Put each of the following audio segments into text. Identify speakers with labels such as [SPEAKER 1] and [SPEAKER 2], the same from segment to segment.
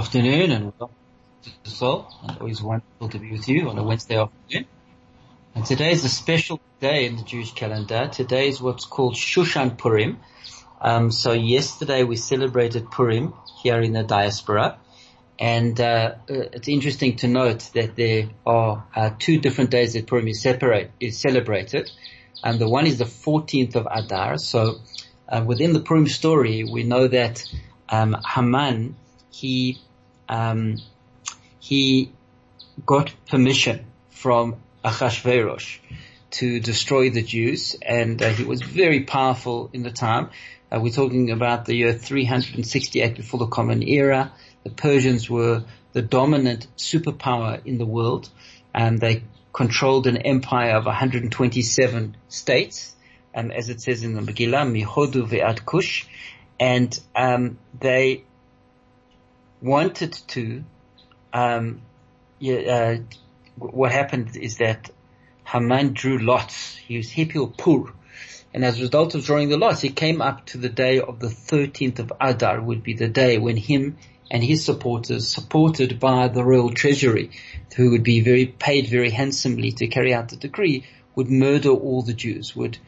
[SPEAKER 1] Afternoon and welcome. Always wonderful to be with you on a Wednesday afternoon. And today is a special day in the Jewish calendar. Today is what's called Shushan Purim. Um, so yesterday we celebrated Purim here in the diaspora. And uh, it's interesting to note that there are uh, two different days that Purim is, separate, is celebrated. And the one is the 14th of Adar. So uh, within the Purim story, we know that um, Haman he um, he got permission from Achashverosh to destroy the Jews, and uh, he was very powerful in the time. Uh, we're talking about the year 368 before the Common Era. The Persians were the dominant superpower in the world, and they controlled an empire of 127 states, and as it says in the Megillah, Mihodu ve'ad Kush, and um, they wanted to, um, yeah, uh, what happened is that Haman drew lots. He was Hipil Pur. And as a result of drawing the lots, he came up to the day of the 13th of Adar would be the day when him and his supporters, supported by the royal treasury, who would be very paid very handsomely to carry out the decree, would murder all the Jews. Would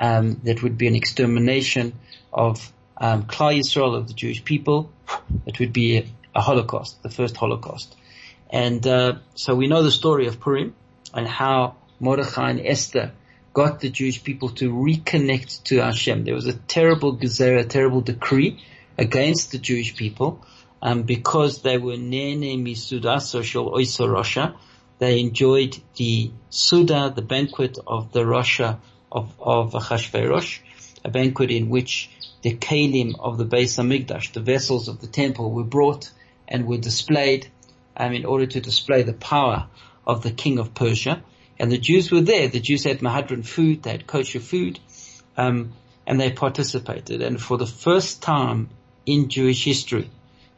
[SPEAKER 1] um, that would be an extermination of um, Klal of the Jewish people. It would be a Holocaust, the first Holocaust. And uh, so we know the story of Purim and how Mordechai and Esther got the Jewish people to reconnect to Hashem. There was a terrible gezerah, a terrible decree against the Jewish people um, because they were nene misuda social rosha. They enjoyed the suda, the banquet of the Rosha of, of Achashverosh, a banquet in which the kalim of the Beis Hamikdash, the vessels of the temple, were brought and were displayed um, in order to display the power of the king of Persia. And the Jews were there. The Jews had Mehadrin food, they had kosher food, um, and they participated. And for the first time in Jewish history,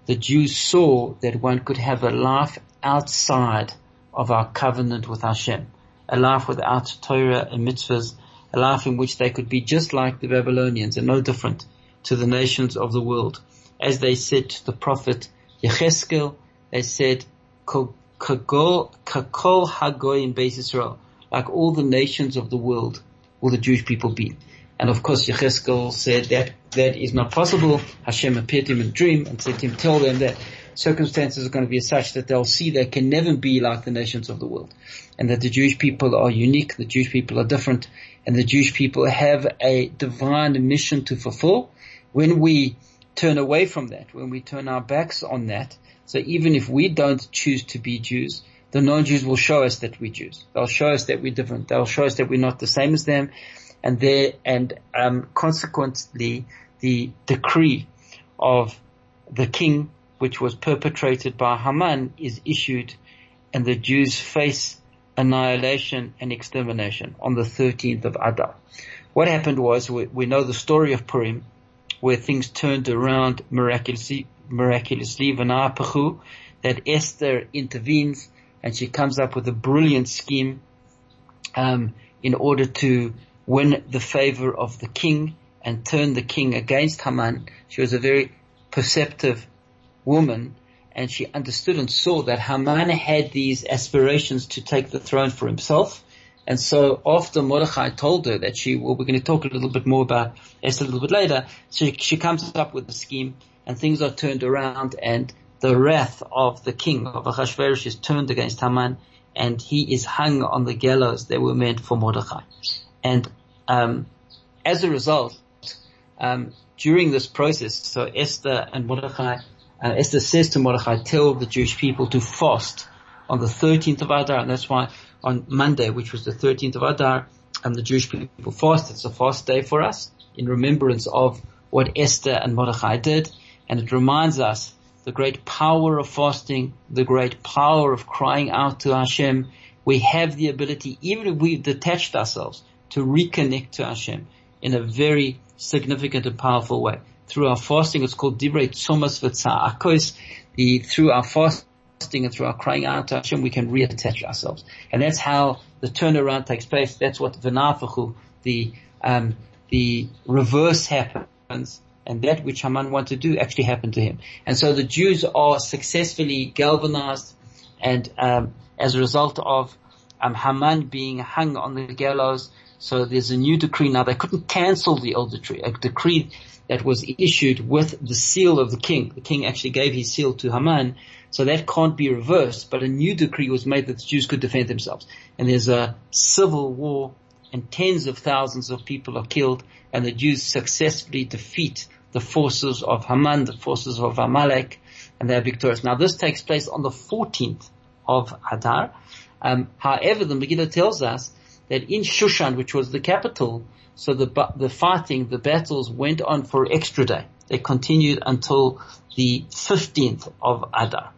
[SPEAKER 1] the Jews saw that one could have a life outside of our covenant with Hashem, a life without Torah and mitzvahs, a life in which they could be just like the Babylonians and no different to the nations of the world. As they said to the prophet Yecheskel, they said, kakol hagoyim beis Israel, like all the nations of the world will the Jewish people be. And of course Yecheskel said that that is not possible. Hashem appeared to him in a dream and said to him, tell them that circumstances are going to be such that they'll see they can never be like the nations of the world. And that the Jewish people are unique, the Jewish people are different, and the Jewish people have a divine mission to fulfill. When we turn away from that, when we turn our backs on that, so even if we don't choose to be Jews, the non-Jews will show us that we're Jews. They'll show us that we're different. They'll show us that we're not the same as them. And there, and, um, consequently, the decree of the king, which was perpetrated by Haman, is issued and the Jews face annihilation and extermination on the 13th of Adar. What happened was, we, we know the story of Purim, where things turned around miraculously, miraculously, Vanapachu, that Esther intervenes and she comes up with a brilliant scheme, um, in order to win the favor of the king and turn the king against Haman. She was a very perceptive woman and she understood and saw that Haman had these aspirations to take the throne for himself and so after Mordechai told her that she, well, we're going to talk a little bit more about Esther a little bit later, she, she comes up with a scheme and things are turned around and the wrath of the king of Achashverosh is turned against Haman and he is hung on the gallows that were meant for Mordechai. And, um, as a result, um, during this process, so Esther and Mordechai, uh, Esther says to Mordechai, tell the Jewish people to fast on the 13th of Adar, and that's why on Monday, which was the 13th of Adar, and the Jewish people fasted. It's a fast day for us in remembrance of what Esther and Mordechai did, and it reminds us the great power of fasting, the great power of crying out to Hashem, we have the ability, even if we've detached ourselves, to reconnect to Hashem in a very significant and powerful way. Through our fasting, it's called Divrei Tzomas V'Tza'akos. The, through our and through our crying out to Hashem, we can reattach ourselves. And that's how the turnaround takes place. That's what V'Nafachu, the, um, the reverse happens and that which Haman wanted to do actually happened to him. And so the Jews are successfully galvanized and um, as a result of um, Haman being hung on the gallows, so there's a new decree now. They couldn't cancel the old decree, a decree that was issued with the seal of the king. The king actually gave his seal to Haman, so that can't be reversed, but a new decree was made that the Jews could defend themselves. And there's a civil war and tens of thousands of people are killed and the Jews successfully defeat the forces of Haman, the forces of Amalek, and they're victorious. Now this takes place on the 14th of Adar. Um, however, the Megillah tells us that in Shushan, which was the capital, so the, the fighting, the battles went on for extra day. They continued until the 15th of Adar.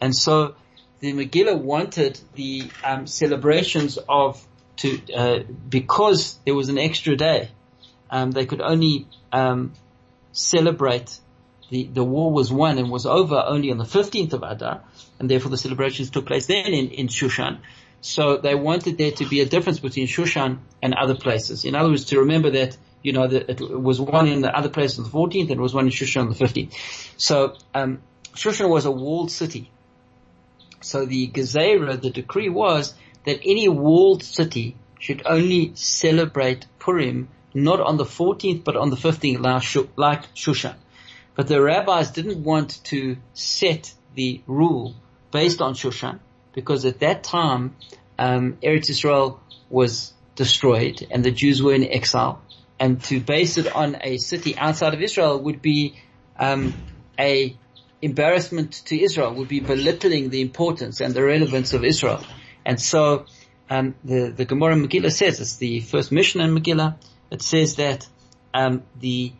[SPEAKER 1] And so the Megillah wanted the um, celebrations of to uh, because there was an extra day, um, they could only um, celebrate the the war was won and was over only on the 15th of Adar, and therefore the celebrations took place then in, in Shushan. So they wanted there to be a difference between Shushan and other places. In other words, to remember that you know it was one in the other place on the 14th and it was one in Shushan on the 15th. So um, Shushan was a walled city. So the Gezerah, the decree was that any walled city should only celebrate Purim not on the 14th but on the 15th like Shushan. But the rabbis didn't want to set the rule based on Shushan because at that time um, Eretz Israel was destroyed and the Jews were in exile and to base it on a city outside of Israel would be um, a embarrassment to Israel, would be belittling the importance and the relevance of Israel. And so um, the the Gemara Megillah says it's the first Mishnah in Megillah. It says that um, the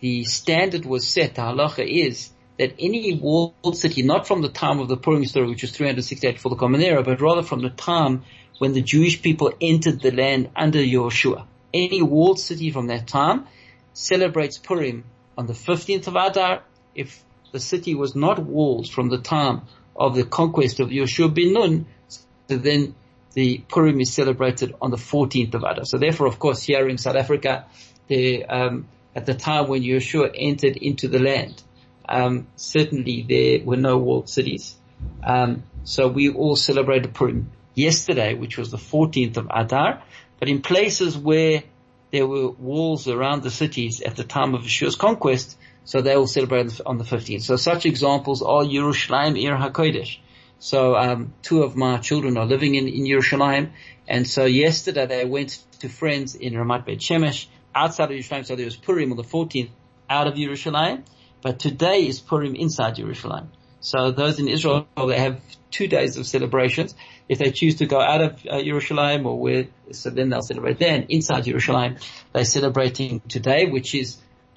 [SPEAKER 1] the standard was set. The halacha is that any walled city, not from the time of the Purim story, which was 368 for the Common Era, but rather from the time when the Jewish people entered the land under Yehoshua. Any walled city from that time celebrates Purim on the 15th of Adar. If the city was not walled from the time of the conquest of Yehoshua bin Nun, so then the Purim is celebrated on the 14th of Adar. So therefore, of course, here in South Africa, the, um, at the time when Yehoshua entered into the land, um, certainly there were no walled cities. Um, so we all celebrated Purim yesterday, which was the 14th of Adar, but in places where there were walls around the cities at the time of Yeshua's conquest, so they all celebrate on the 15th. So such examples are Yerushalayim Ir HaKodesh. So um, two of my children are living in, in Yerushalayim, and so yesterday they went to friends in Ramat Beit Shemesh outside of Yerushalayim. So there was Purim on the 14th out of Yerushalayim, but today is Purim inside Yerushalayim. So those in Israel, they have two days of celebrations. If they choose to go out of uh, Yerushalayim or where, so then they'll celebrate then inside Yerushalayim. They're celebrating today, which is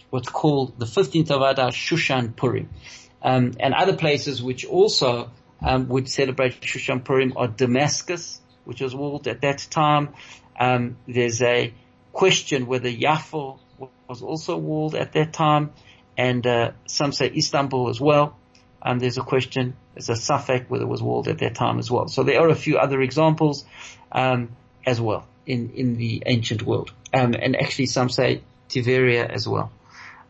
[SPEAKER 1] what's called the 15th of Adar Shushan Purim. Um, and other places which also um, would celebrate Shushan Purim or Damascus, which was walled at that time. Um, there's a question whether Yaffo was also walled at that time, and uh, some say Istanbul as well. And there's a question, there's a safek whether it was walled at that time as well. So there are a few other examples um, as well in in the ancient world, um, and actually some say Tiberia as well.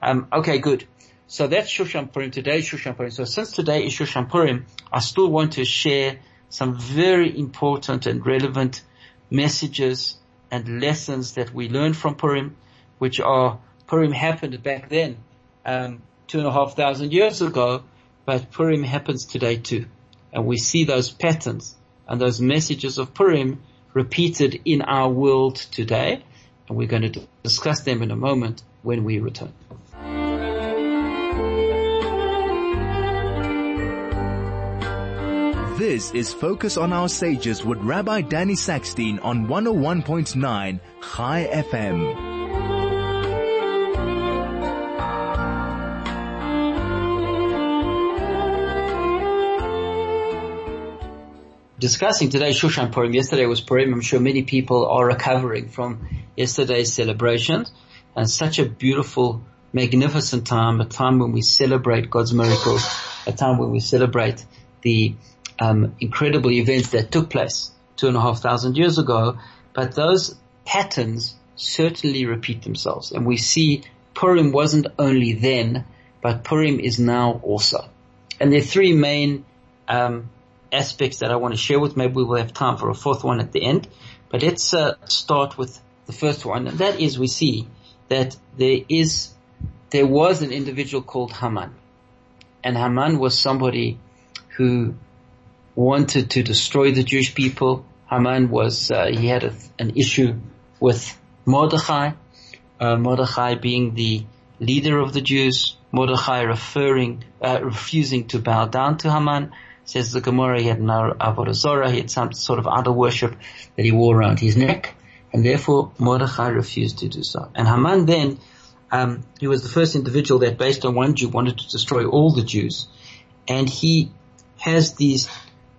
[SPEAKER 1] Um, okay, good. So that's Shushan Purim. Today is Shushan Purim. So since today is Shushan Purim, I still want to share some very important and relevant messages and lessons that we learned from Purim, which are Purim happened back then, um, two and a half thousand years ago, but Purim happens today too. And we see those patterns and those messages of Purim repeated in our world today. And we're going to discuss them in a moment when we return.
[SPEAKER 2] This is Focus on Our Sages with Rabbi Danny Sackstein on 101.9 High FM.
[SPEAKER 1] discussing today's Shushan Purim. Yesterday was Purim. I'm sure many people are recovering from yesterday's celebrations. And such a beautiful, magnificent time, a time when we celebrate God's miracles, a time when we celebrate the um, incredible events that took place two and a half thousand years ago. But those patterns certainly repeat themselves, and we see Purim wasn't only then, but Purim is now also. And there are three main um, aspects that I want to share with. Maybe we will have time for a fourth one at the end. But let's uh, start with the first one, and that is we see that there is, there was an individual called Haman, and Haman was somebody who wanted to destroy the Jewish people. Haman was uh, he had a, an issue with Mordechai, uh, Mordechai being the leader of the Jews, Mordechai referring, uh, refusing to bow down to Haman. Says the Gemara, he had no avodah he had some sort of idol worship that he wore around his neck, and therefore Mordechai refused to do so. And Haman then, um, he was the first individual that, based on one Jew, wanted to destroy all the Jews, and he has these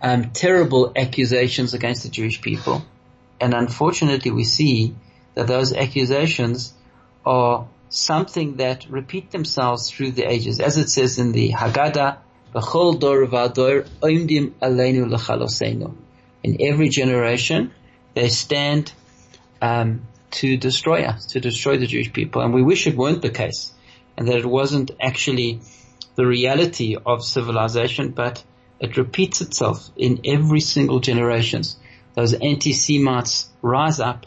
[SPEAKER 1] um, terrible accusations against the Jewish people, and unfortunately, we see that those accusations are something that repeat themselves through the ages. As it says in the Haggadah, B'chol dor v'ador oimdim l'chalosenu. In every generation, they stand um, to destroy us, to destroy the Jewish people. And we wish it weren't the case, and that it wasn't actually the reality of civilization, but it repeats itself in every single generation. Those anti-Semites rise up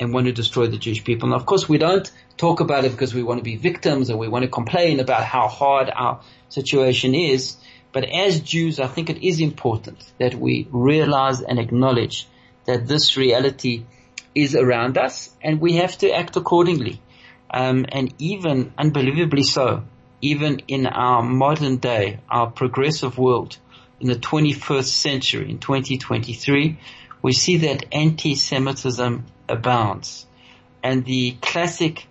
[SPEAKER 1] and want to destroy the Jewish people. And of course we don't talk about it because we want to be victims or we want to complain about how hard our situation is. But as Jews, I think it is important that we realize and acknowledge that this reality is around us and we have to act accordingly. Um, and even unbelievably so, even in our modern day, our progressive world, in the 21st century, in 2023, we see that anti-Semitism abounds. And the classic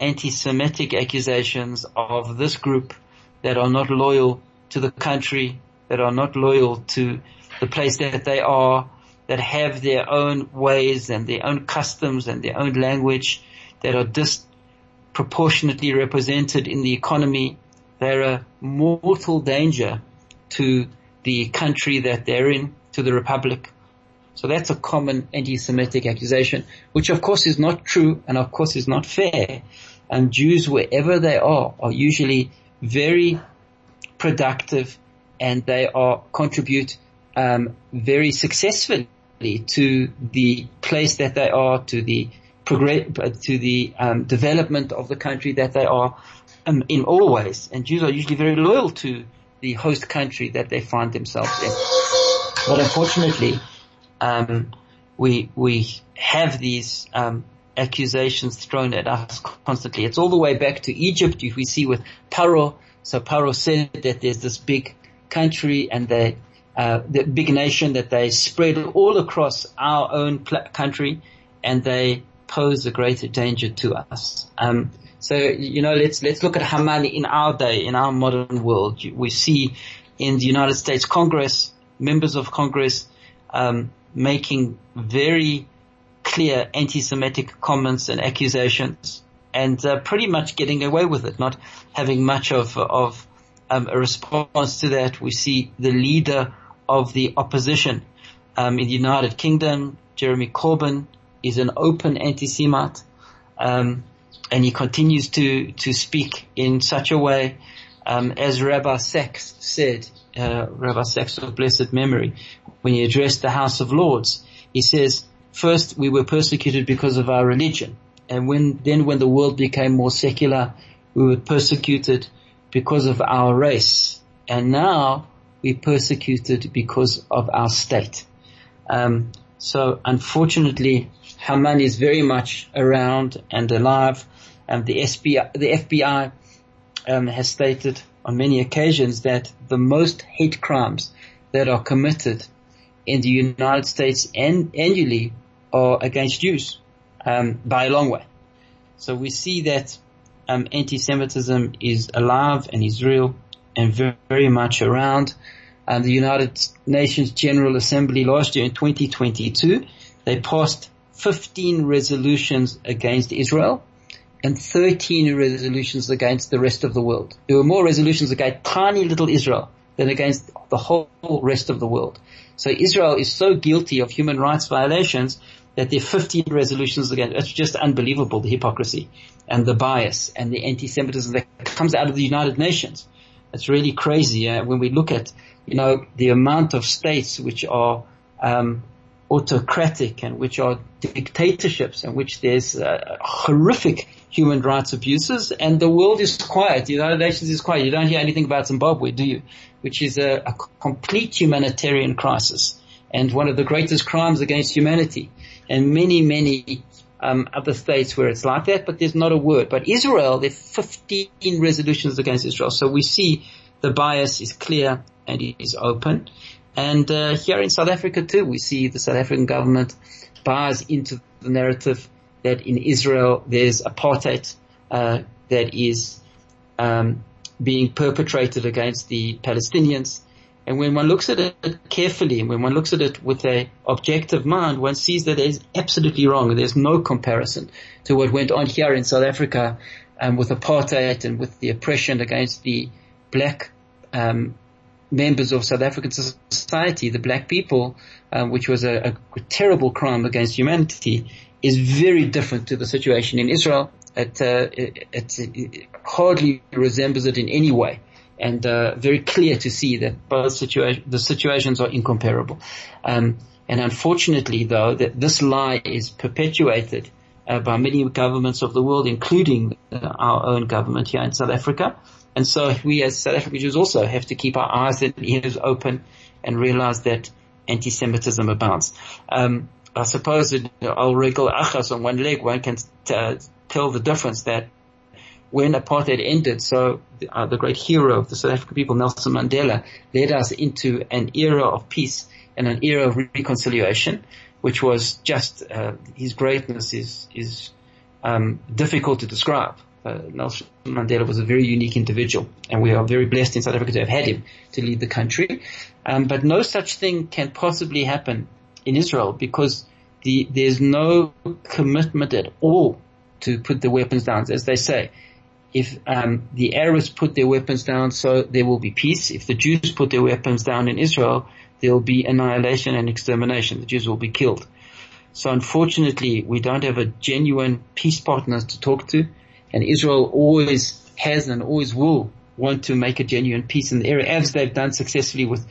[SPEAKER 1] anti-Semitic accusations of this group that are not loyal to the country, that are not loyal to the place that they are, that have their own ways and their own customs and their own language, that are disproportionately represented in the economy. They're a mortal danger to the country that they're in, to the republic. So that's a common anti-Semitic accusation, which of course is not true and of course is not fair. And Jews, wherever they are, are usually very productive and they are contribute um, very successfully to the place that they are, to the progress, to the um, development of the country that they are um, in all ways. And Jews are usually very loyal to the host country that they find themselves in. But unfortunately, um, we we have these um, accusations thrown at us constantly. It's all the way back to Egypt. If we see with Paro. So Paro said that there's this big country and they, uh, the big nation that they spread all across our own pl- country, and they pose a greater danger to us. Um, so you know, let's let's look at Haman in our day, in our modern world. We see in the United States Congress, members of Congress um, making very clear anti-Semitic comments and accusations, and uh, pretty much getting away with it, not having much of of um, a response to that. We see the leader of the opposition um, in the United Kingdom, Jeremy Corbyn, is an open anti-Semite, um, and he continues to to speak in such a way um, as Rabbi Sacks said uh, Rabbi Sacks of blessed memory, when he addressed the House of Lords, he says, first we were persecuted because of our religion. And when, then when the world became more secular, we were persecuted because of our race. And now we persecuted because of our state. Um, so unfortunately, Haman is very much around and alive. And the FBI, the FBI um, has stated on many occasions that the most hate crimes that are committed in the United States and annually are against Jews um, by a long way. So we see that um, anti-Semitism is alive and is real and very, very much around. um, the United Nations General Assembly last year in 2022, they passed 15 resolutions against Israel and 13 resolutions against the rest of the world. There were more resolutions against tiny little Israel than against the whole rest of the world. So Israel is so guilty of human rights violations that there are 15 resolutions against. It's just unbelievable, the hypocrisy and the bias and the anti-Semitism that comes out of the United Nations. It's really crazy uh, when we look at, you know, the amount of states which are um, autocratic and which are dictatorships and which there's uh, horrific human rights abuses and the world is quiet. The United Nations is quiet. You don't hear anything about Zimbabwe, do you? Which is a, a complete humanitarian crisis and one of the greatest crimes against humanity. And many, many um, other states where it's like that, but there's not a word. But Israel, there are 15 resolutions against Israel. So we see the bias is clear and it is open. And uh, here in South Africa too, we see the South African government buys into the narrative that in Israel there's apartheid uh, that is um, being perpetrated against the Palestinians. And when one looks at it carefully, and when one looks at it with a objective mind, one sees that it is absolutely wrong. There's no comparison to what went on here in South Africa um, with apartheid and with the oppression against the black um, members of South African society, the black people, um, which was a, a, terrible crime against humanity, is very different to the situation in Israel. It, uh, it, it hardly resembles it in any way, and uh, very clear to see that both situa- the situations are incomparable. Um, and unfortunately, though, that this lie is perpetuated uh, by many governments of the world, including uh, our own government here in South Africa. And so we as South African Jews also have to keep our eyes and ears open and realize that anti-Semitism abounds. Um, I suppose I'll wriggle achas on one leg. One can t- tell the difference that when apartheid ended, so uh, the great hero of the South African people, Nelson Mandela, led us into an era of peace and an era of reconciliation, which was just uh, his greatness is is um, difficult to describe uh, Nelson Mandela was a very unique individual, and we are very blessed in South Africa to have had him to lead the country. Um, but no such thing can possibly happen in Israel because the, there's no commitment at all to put the weapons down, as they say. If um, the Arabs put their weapons down, so there will be peace. If the Jews put their weapons down in Israel, there will be annihilation and extermination. The Jews will be killed. So unfortunately, we don't have a genuine peace partner to talk to. And Israel always has and always will want to make a genuine peace in the area, as they've done successfully with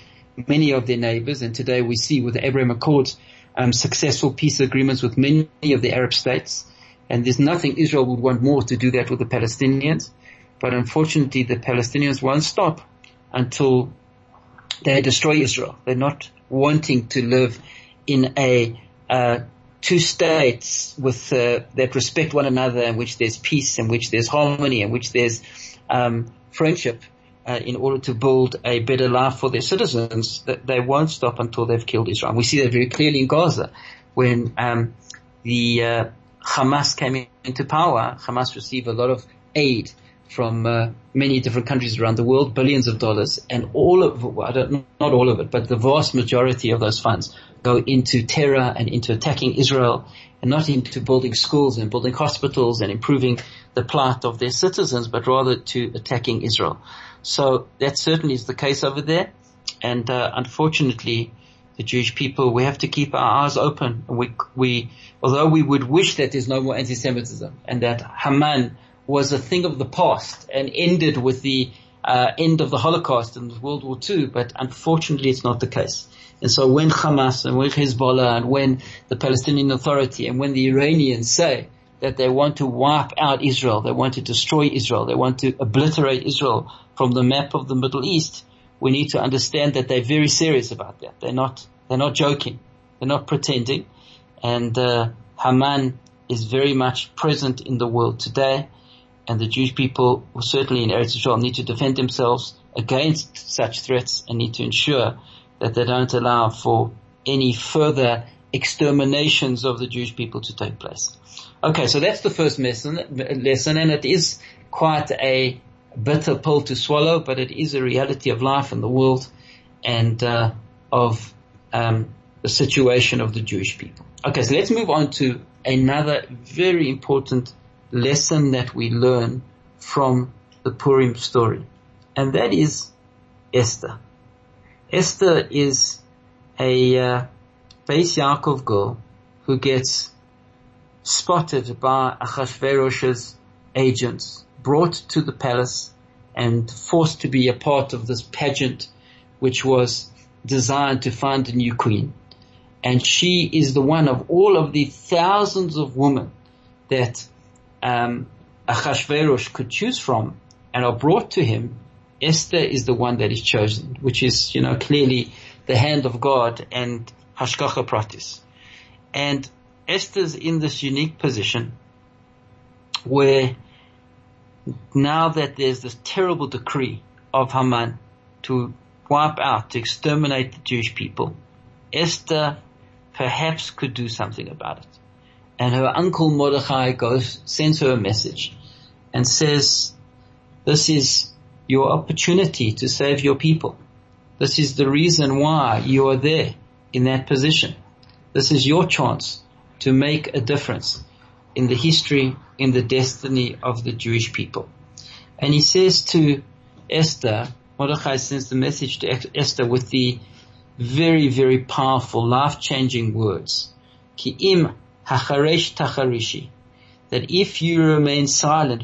[SPEAKER 1] many of their neighbors. And today we see with the Abraham Accords, um, successful peace agreements with many of the Arab states. And there's nothing Israel would want more to do that with the Palestinians. But unfortunately, the Palestinians won't stop until they destroy Israel. They're not wanting to live in a uh, two states with uh, that respect one another, in which there's peace, in which there's harmony, in which there's um, friendship, uh, in order to build a better life for their citizens, that they won't stop until they've killed Israel. We see that very clearly in Gaza, when um, the uh, Hamas came into power. Hamas received a lot of aid from uh, many different countries around the world, billions of dollars, and all of, I don't, not all of it, but the vast majority of those funds go into terror and into attacking Israel and not into building schools and building hospitals and improving the plight of their citizens, but rather to attacking Israel. So that certainly is the case over there. And uh, unfortunately, the Jewish people, we have to keep our eyes open. We, we, although we would wish that there's no more anti-Semitism and that Haman was a thing of the past and ended with the uh, end of the Holocaust and World War II, but unfortunately it's not the case. And so when Hamas and when Hezbollah and when the Palestinian Authority and when the Iranians say that they want to wipe out Israel, they want to destroy Israel, they want to obliterate Israel from the map of the Middle East, we need to understand that they're very serious about that. They're not, they're not joking. They're not pretending. And, uh, Haman is very much present in the world today. And the Jewish people, certainly in Eretz Israel, need to defend themselves against such threats and need to ensure that they don't allow for any further exterminations of the Jewish people to take place. Okay, so that's the first lesson, lesson and it is quite a bitter pill to swallow, but it is a reality of life in the world and uh, of um, the situation of the Jewish people. Okay, so let's move on to another very important lesson that we learn from the Purim story, and that is Esther. Esther is a uh, Yaakov girl who gets spotted by Achashverosh's agents, brought to the palace and forced to be a part of this pageant which was designed to find a new queen. And she is the one of all of the thousands of women that um, Achashverosh could choose from and are brought to him. Esther is the one that is chosen, which is, you know, clearly the hand of God and Hashgacha Pratis. And Esther's in this unique position where now that there's this terrible decree of Haman to wipe out, to exterminate the Jewish people, Esther perhaps could do something about it. And her uncle Mordechai goes, sends her a message and says, this is your opportunity to save your people. This is the reason why you are there in that position. This is your chance to make a difference in the history, in the destiny of the Jewish people. And he says to Esther, Mordechai sends the message to Esther with the very, very powerful, life-changing words. Ki im hacharesh tacharishi. That if you remain silent,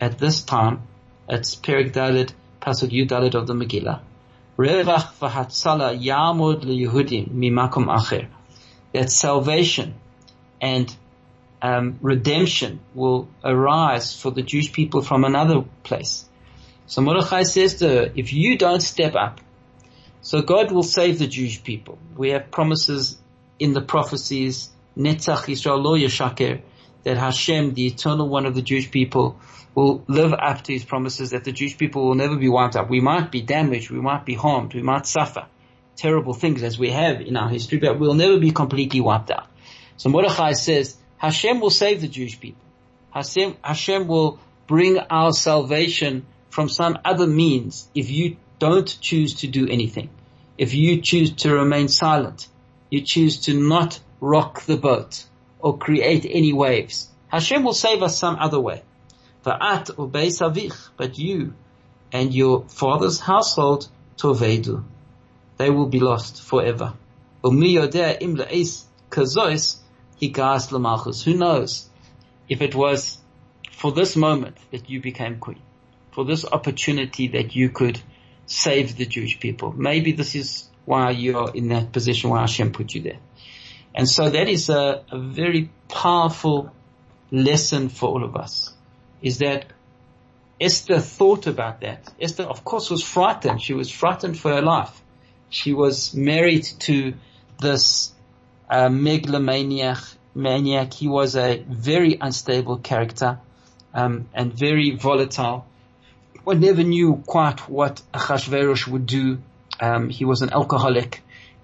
[SPEAKER 1] at this time, it's Perek Dalet, Pasuk Yudalit of the Megillah, Revach v'hatzala yamod liYehudim mimakom acher. That salvation and um, redemption will arise for the Jewish people from another place. So Mordechai says to her, if you don't step up, so God will save the Jewish people. We have promises in the prophecies, Netzach Yisrael lo yashaker, that Hashem, the eternal one of the Jewish people, will live up to his promises that the Jewish people will never be wiped out. We might be damaged, we might be harmed, we might suffer terrible things as we have in our history, but we'll never be completely wiped out. So Mordechai says, Hashem will save the Jewish people. Hashem, Hashem will bring our salvation from some other means if you don't choose to do anything. If you choose to remain silent, you choose to not rock the boat or create any waves. Hashem will save us some other way. Va'at ubei savich, but you and your father's household tovedu. They will be lost forever. Umi yodeh im le'is kazois higas lemalchus. Who knows if it was for this moment that you became queen, for this opportunity that you could save the Jewish people. Maybe this is why you're in that position, why Hashem put you there. And so that is a, a very powerful lesson for all of us is that Esther thought about that. Esther, of course, was frightened. She was frightened for her life. She was married to this uh, megalomaniac. Maniac. He was a very unstable character um, and very volatile. One never knew quite what Achashverosh would do. Um, he was an alcoholic,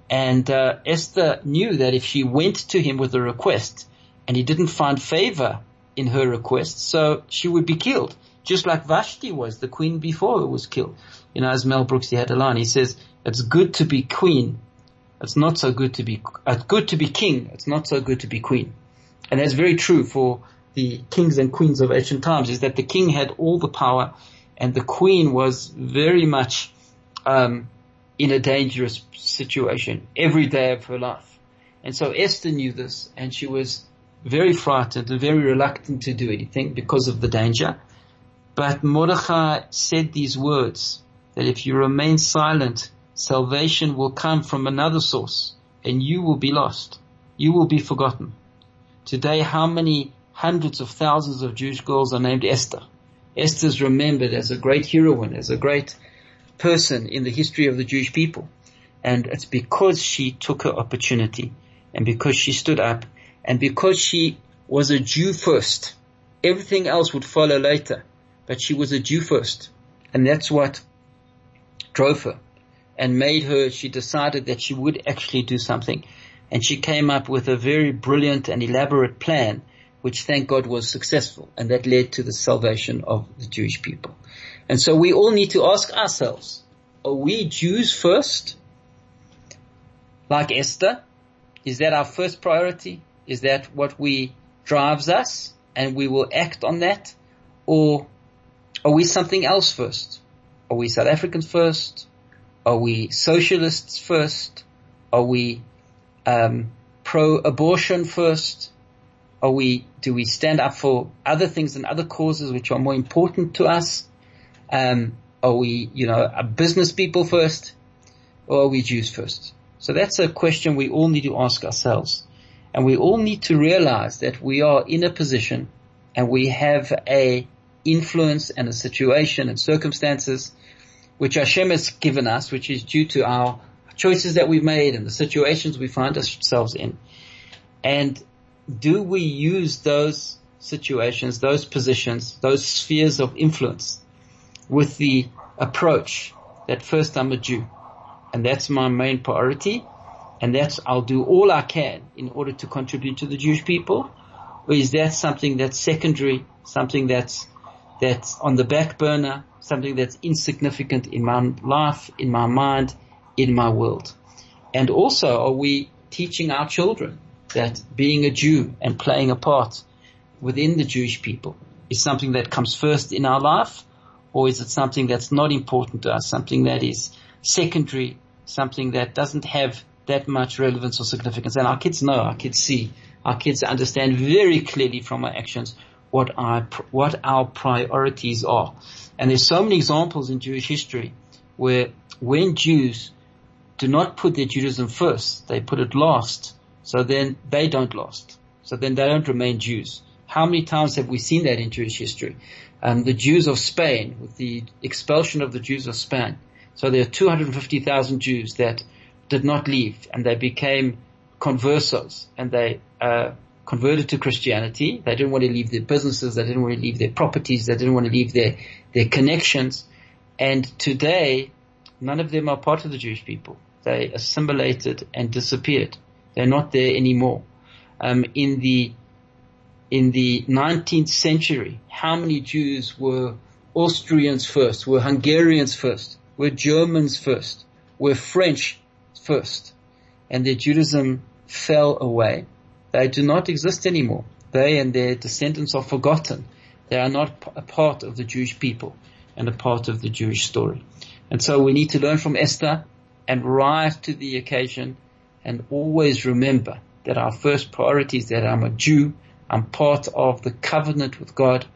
[SPEAKER 1] and uh, Esther knew that if she went to him with a request and he didn't find favor in her request, so she would be killed. Just like Vashti was, the queen before her was killed. You know, as Mel Brooks, he had a line, he says, it's good to be queen. It's not so good to be, it's good to be king. It's not so good to be queen. And that's very true for the kings and queens of ancient times is that the king had all the power and the queen was very much, um, in a dangerous situation every day of her life. And so Esther knew this and she was very frightened and very reluctant to do anything because of the danger. But Mordechai said these words that if you remain silent, salvation will come from another source and you will be lost. You will be forgotten. Today, how many hundreds of thousands of Jewish girls are named Esther? Esther is remembered as a great heroine, as a great person in the history of the Jewish people. And it's because she took her opportunity and because she stood up and because she was a Jew first, everything else would follow later. But she was a Jew first. And that's what drove her and made her, she decided that she would actually do something. And she came up with a very brilliant and elaborate plan, which thank God was successful. And that led to the salvation of the Jewish people. And so we all need to ask ourselves, are we Jews first? Like Esther? Is that our first priority? Is that what we drives us and we will act on that? Or are we something else first? Are we South Africans first? Are we socialists first? Are we um, pro-abortion first? Are we, do we stand up for other things and other causes which are more important to us? Um, are we, you know, business people first? Or are we Jews first? So that's a question we all need to ask ourselves. And we all need to realize that we are in a position and we have a influence and a situation and circumstances which Hashem has given us, which is due to our choices that we've made and the situations we find ourselves in. And do we use those situations, those positions, those spheres of influence with the approach that first I'm a Jew. And that's my main priority. And that's I'll do all I can in order to contribute to the Jewish people. Or is that something that's secondary, something that's that's on the back burner, something that's insignificant in my life, in my mind, in my world? And also are we teaching our children that being a Jew and playing a part within the Jewish people is something that comes first in our life or is it something that's not important to us, something that is secondary, something that doesn't have that much relevance or significance. And our kids know, our kids see, our kids understand very clearly from our actions what our, what our priorities are. And there's so many examples in Jewish history where when Jews do not put their Judaism first, they put it last, so then they don't last. So then they don't remain Jews. How many times have we seen that in Jewish history? Um, the Jews of Spain, with the expulsion of the Jews of Spain. So there are 250,000 Jews that did not leave and they became conversos and they uh, converted to Christianity. They didn't want to leave their businesses. They didn't want to leave their properties. They didn't want to leave their, their connections. And today, none of them are part of the Jewish people. They assimilated and disappeared. They're not there anymore. Um, in the in the 19th century, how many Jews were Austrians first, were Hungarians first, were Germans first, were French first, and their Judaism fell away. They do not exist anymore. They and their descendants are forgotten. They are not a part of the Jewish people and a part of the Jewish story. And so we need to learn from Esther and rise to the occasion and always remember that our first priority is that I'm a Jew, I'm part of the covenant with God,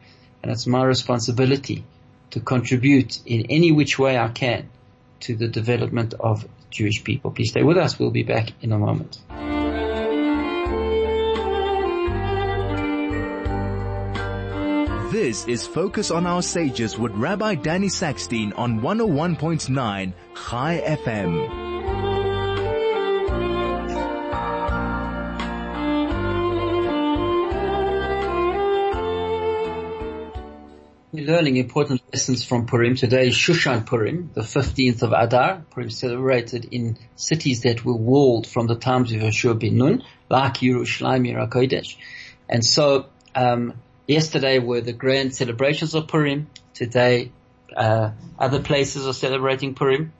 [SPEAKER 1] and it's my responsibility to contribute in any which way I can to the development of Jewish people. Please stay with us. We'll be back in a moment.
[SPEAKER 2] This is Focus on Our Sages with Rabbi Danny Sackstein on 101.9 High FM.
[SPEAKER 1] We're learning important lessons from Purim. Today is Shushan Purim, the 15th of Adar. Purim celebrated in cities that were walled from the times of Yoshua ben Nun, like Yerushalayim, Ir HaKodesh. And so, um, yesterday were the grand celebrations of Purim. Today, uh, other places are celebrating Purim.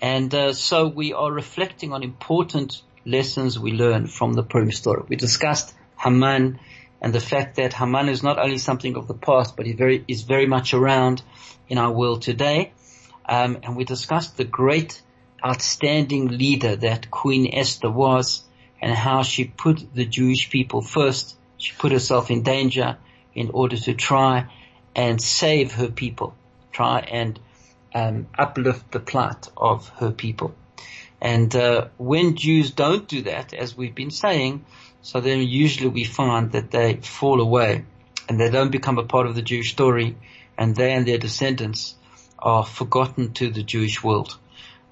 [SPEAKER 1] And, uh, so we are reflecting on important lessons we learned from the Purim story. We discussed Haman, and the fact that Haman is not only something of the past, but he very, is very much around in our world today. Um, and we discussed the great, outstanding leader that Queen Esther was and how she put the Jewish people first. She put herself in danger in order to try and save her people, try and um, uplift the plight of her people. And uh, when Jews don't do that, as we've been saying, so then usually we find that they fall away and they don't become a part of the Jewish story and they and their descendants are forgotten to the Jewish world.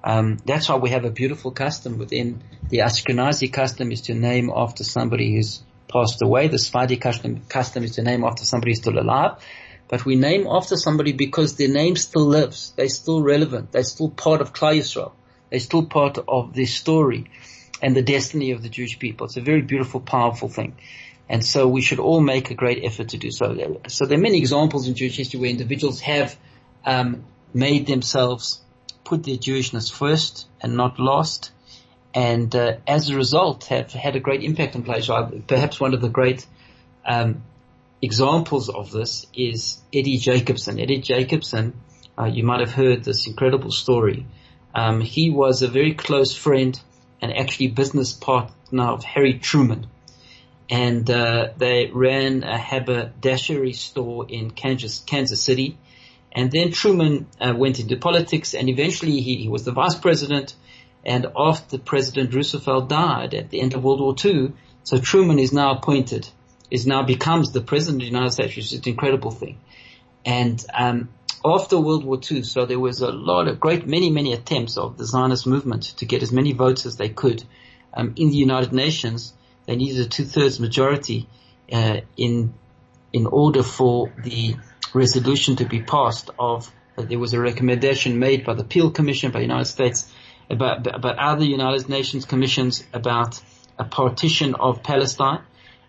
[SPEAKER 1] Um, that's why we have a beautiful custom within the Ashkenazi custom is to name after somebody who's passed away. The Sephardi custom, custom is to name after somebody who's still alive. But we name after somebody because their name still lives. They're still relevant. They're still part of Klal Yisrael. They're still part of their story and the destiny of the Jewish people. It's a very beautiful, powerful thing. And so we should all make a great effort to do so. So there are many examples in Jewish history where individuals have um, made themselves put their Jewishness first and not last, and uh, as a result have had a great impact on place. Perhaps one of the great um, examples of this is Eddie Jacobson. Eddie Jacobson, uh, you might have heard this incredible story. Um, he was a very close friend and actually business partner of Harry Truman. And uh, they ran a haberdashery store in Kansas, Kansas City. And then Truman uh, went into politics and eventually he, he was the vice president. And after President Roosevelt died at the end of World War II, so Truman is now appointed is now becomes the president of the United States, which is an incredible thing. And um, after World War II, so there was a lot of great, many, many attempts of the Zionist movement to get as many votes as they could um, in the United Nations. They needed a two-thirds majority uh, in in order for the resolution to be passed. Of uh, there was a recommendation made by the Peel Commission by the United States about about other United Nations commissions about a partition of Palestine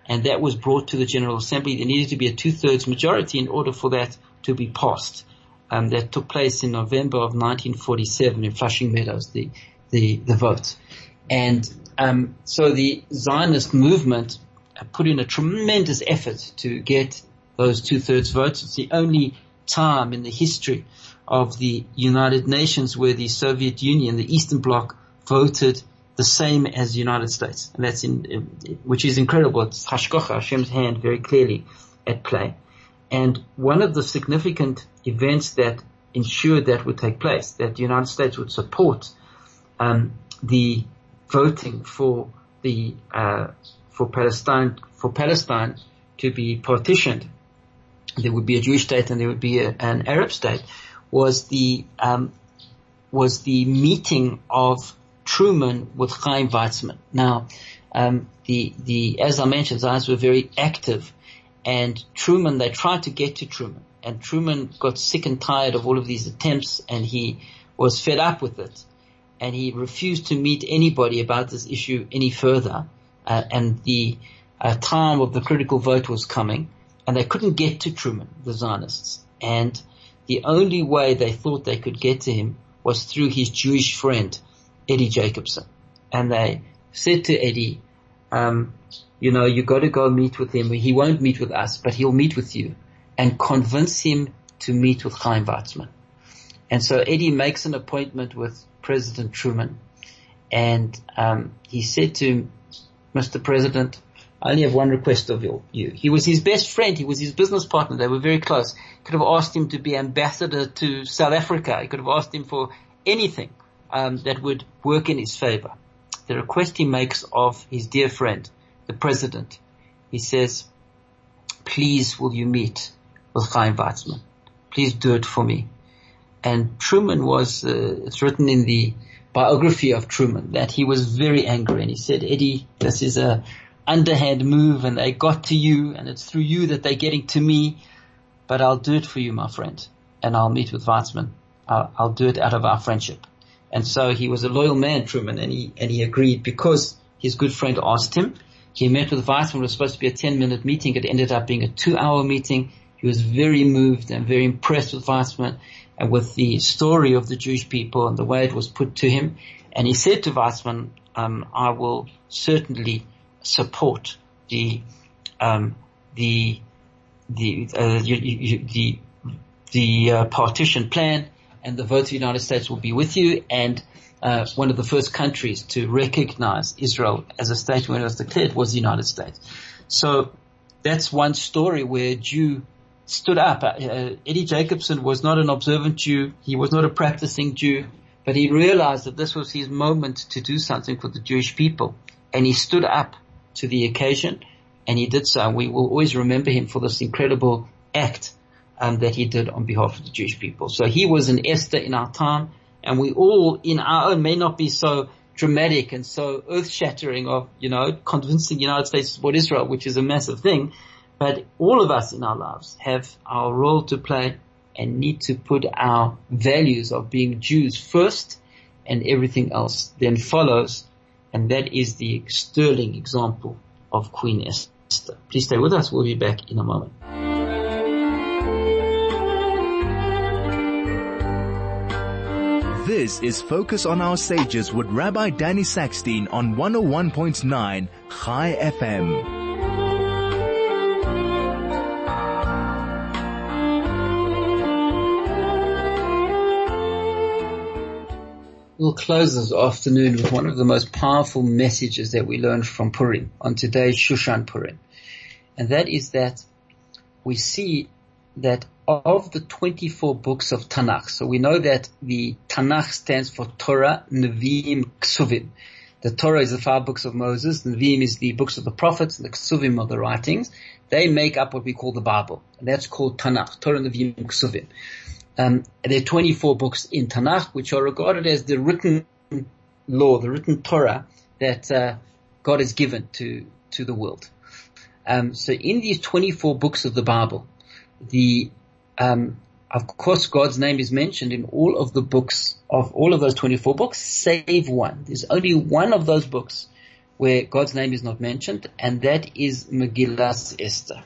[SPEAKER 1] and that was brought to the General Assembly. There needed to be a two-thirds majority in order for that to be passed. Um, that took place in November of 1947 in Flushing Meadows, the the, the vote, and um, so the Zionist movement put in a tremendous effort to get those two-thirds votes. It's the only time in the history of the United Nations where the Soviet Union, the Eastern Bloc, voted the same as the United States, and that's in, which is incredible. It's Hashgacha, Hashem's hand, very clearly at play. And one of the significant events that ensured that would take place, that the United States would support um, the voting for the uh, for Palestine for Palestine to be partitioned, there would be a Jewish state and there would be a, an Arab state, was the um, was the meeting of Truman with Chaim Weizmann. Now, um, the the as I mentioned, Zionists were very active, and Truman they tried to get to Truman, and Truman got sick and tired of all of these attempts, and he was fed up with it, and he refused to meet anybody about this issue any further, uh, and the uh, time of the critical vote was coming, and they couldn't get to Truman, the Zionists, and the only way they thought they could get to him was through his Jewish friend Eddie Jacobson. And they said to Eddie, um, you know, you got to go meet with him. He won't meet with us, but he'll meet with you and convince him to meet with Chaim Weizmann. And so Eddie makes an appointment with President Truman and um, he said to him, Mr. President, I only have one request of you. He was his best friend. He was his business partner. They were very close. Could have asked him to be ambassador to South Africa. He could have asked him for anything um, that would work in his favor. The request he makes of his dear friend, the president, he says, please will you meet with Chaim Weizmann? Please do it for me. And Truman was, uh, it's written in the biography of Truman that he was very angry and he said, Eddie, this is a underhand move and they got to you and it's through you that they're getting to me, but I'll do it for you, my friend. And I'll meet with Weizmann. I'll, I'll do it out of our friendship. And so he was a loyal man, Truman, and he, and he agreed because his good friend asked him. He met with Weizmann. It was supposed to be a 10 minute meeting. It ended up being a two hour meeting. He was very moved and very impressed with Weizmann and with the story of the Jewish people and the way it was put to him. And he said to Weizmann, um, I will certainly support the, um, the, the, uh, the, the, uh, partition plan and the vote of the United States will be with you and uh, one of the first countries to recognize Israel as a state when it was declared was the United States. So that's one story where a Jew stood up. Uh, Eddie Jacobson was not an observant Jew. He was not a practicing Jew, but he realized that this was his moment to do something for the Jewish people. And he stood up to the occasion and he did so. And we will always remember him for this incredible act um, that he did on behalf of the Jewish people. So he was an Esther in our time, and we all in our own may not be so dramatic and so earth-shattering of, you know, convincing the United States to support Israel, which is a massive thing, but all of us in our lives have our role to play and need to put our values of being Jews first and everything else then follows. And that is the sterling example of Queen Esther. Please stay with us. We'll be back in a moment.
[SPEAKER 2] This is Focus on Our Sages with Rabbi Danny Sackstein on 101.9 Chai FM.
[SPEAKER 1] We'll close this afternoon with one of the most powerful messages that we learned from Purim on today's Shushan Purim. And that is that we see that of the 24 books of Tanakh, so we know that the Tanakh stands for Torah, Nevi'im, Ksuvim. The Torah is the five books of Moses, the Nevi'im is the books of the prophets, and the Ksuvim are the writings. They make up what we call the Bible. And that's called Tanakh, Torah, Nevi'im, Ksuvim. Um, there are 24 books in Tanakh which are regarded as the written law, the written Torah that uh, God has given to to the world. Um, so in these 24 books of the Bible, the um, of course God's name is mentioned in all of the books of all of those 24 books, save one. There's only one of those books where God's name is not mentioned, and that is Megillah Esther.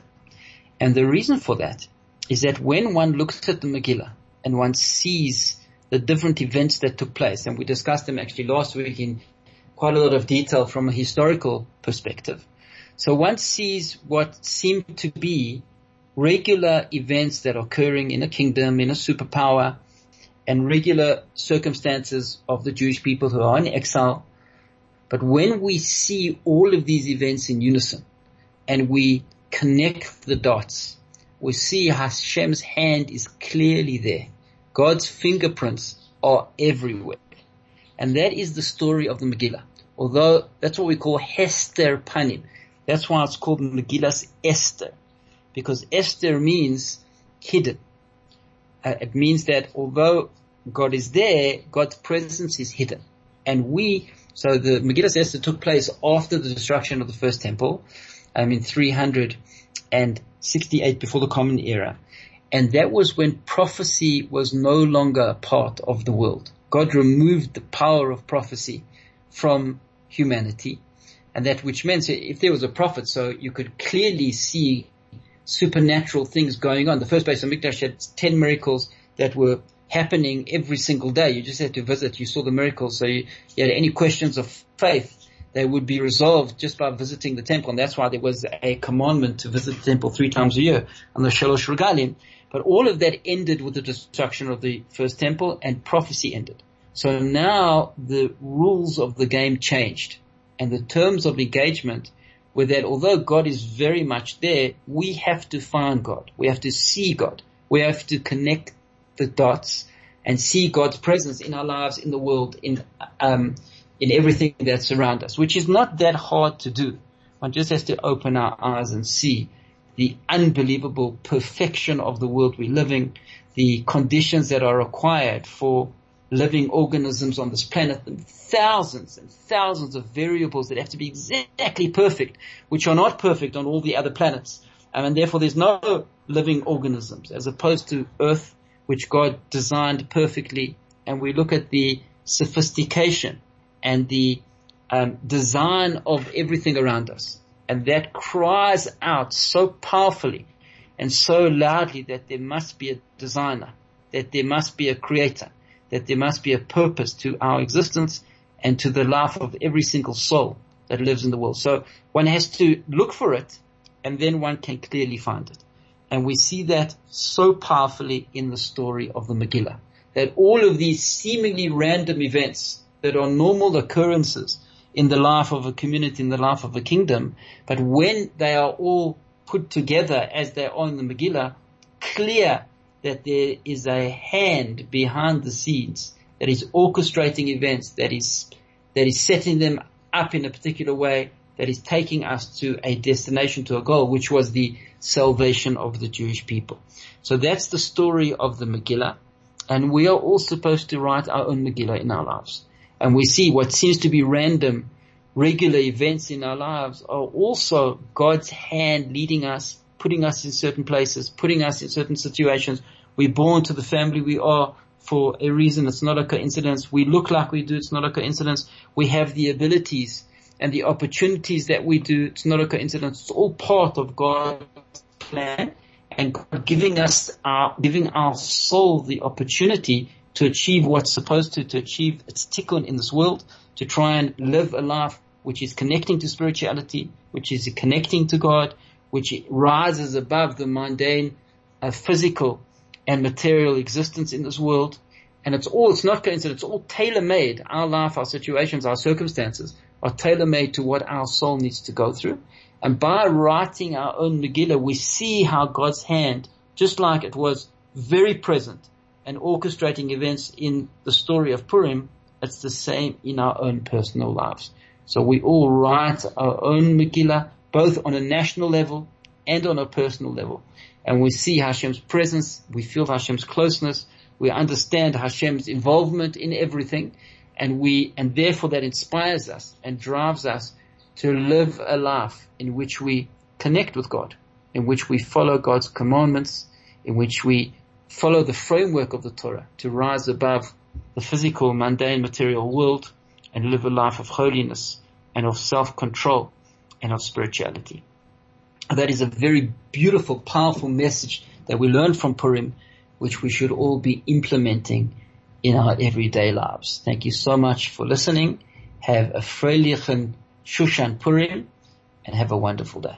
[SPEAKER 1] And the reason for that is that when one looks at the Megillah, and one sees the different events that took place. And we discussed them actually last week in quite a lot of detail from a historical perspective. So one sees what seem to be regular events that are occurring in a kingdom, in a superpower, and regular circumstances of the Jewish people who are in exile. But when we see all of these events in unison and we connect the dots, we see Hashem's hand is clearly there. God's fingerprints are everywhere. And that is the story of the Megillah. Although that's what we call Hester Panim. That's why it's called Megillas Esther. Because Esther means hidden. Uh, it means that although God is there, God's presence is hidden. And we, so the Megillas Esther took place after the destruction of the first temple, um, in 368 before the Common Era. And that was when prophecy was no longer a part of the world. God removed the power of prophecy from humanity. And that which meant if there was a prophet, so you could clearly see supernatural things going on. The first Beis HaMikdash had 10 miracles that were happening every single day. You just had to visit. You saw the miracles. So you, you had any questions of faith, they would be resolved just by visiting the temple. And that's why there was a commandment to visit the temple three times a year on the Shalosh Regalim. But all of that ended with the destruction of the first temple and prophecy ended. So now the rules of the game changed and the terms of engagement were that although God is very much there, we have to find God. We have to see God. We have to connect the dots and see God's presence in our lives, in the world, in, um, in everything that's around us, which is not that hard to do. One just has to open our eyes and see the unbelievable perfection of the world we're living, the conditions that are required for living organisms on this planet, thousands and thousands of variables that have to be exactly perfect, which are not perfect on all the other planets. Um, and therefore there's no living organisms as opposed to Earth, which God designed perfectly. And we look at the sophistication and the um, design of everything around us and that cries out so powerfully and so loudly that there must be a designer, that there must be a creator, that there must be a purpose to our existence and to the life of every single soul that lives in the world. So one has to look for it and then one can clearly find it. And we see that so powerfully in the story of the Megillah. That all of these seemingly random events that are normal occurrences in the life of a community, in the life of a kingdom. But when they are all put together as they are in the Megillah, clear that there is a hand behind the scenes that is orchestrating events, that is, that is setting them up in a particular way, that is taking us to a destination, to a goal, which was the salvation of the Jewish people. So that's the story of the Megillah. And we are all supposed to write our own Megillah in our lives and we see what seems to be random, regular events in our lives are also God's hand leading us, putting us in certain places, putting us in certain situations. We're born to the family we are for a reason. It's not a coincidence. We look like we do. It's not a coincidence. We have the abilities and the opportunities that we do. It's not a coincidence. It's all part of God's plan and God giving us our, giving our soul the opportunity to achieve what's supposed to, to achieve its tikkun in this world, to try and live a life which is connecting to spirituality, which is connecting to God, which rises above the mundane, uh, physical and material existence in this world. And it's all, it's not coincidence, it's all tailor-made. Our life, our situations, our circumstances are tailor-made to what our soul needs to go through. And by writing our own Megillah, we see how God's hand, just like it was very present and orchestrating events in the story of Purim, it's the same in our own personal lives. So we all write our own Megillah, both on a national level and on a personal level. And we see Hashem's presence, we feel Hashem's closeness, we understand Hashem's involvement in everything, and we, and therefore that inspires us and drives us to live a life in which we connect with God, in which we follow God's commandments, in which we follow the framework of the Torah to rise above the physical, mundane, material world and live a life of holiness and of self-control and of spirituality. That is a very beautiful, powerful message that we learn from Purim, which we should all be implementing in our everyday lives. Thank you so much for listening. Have a freilichen Shushan Purim and have a wonderful day.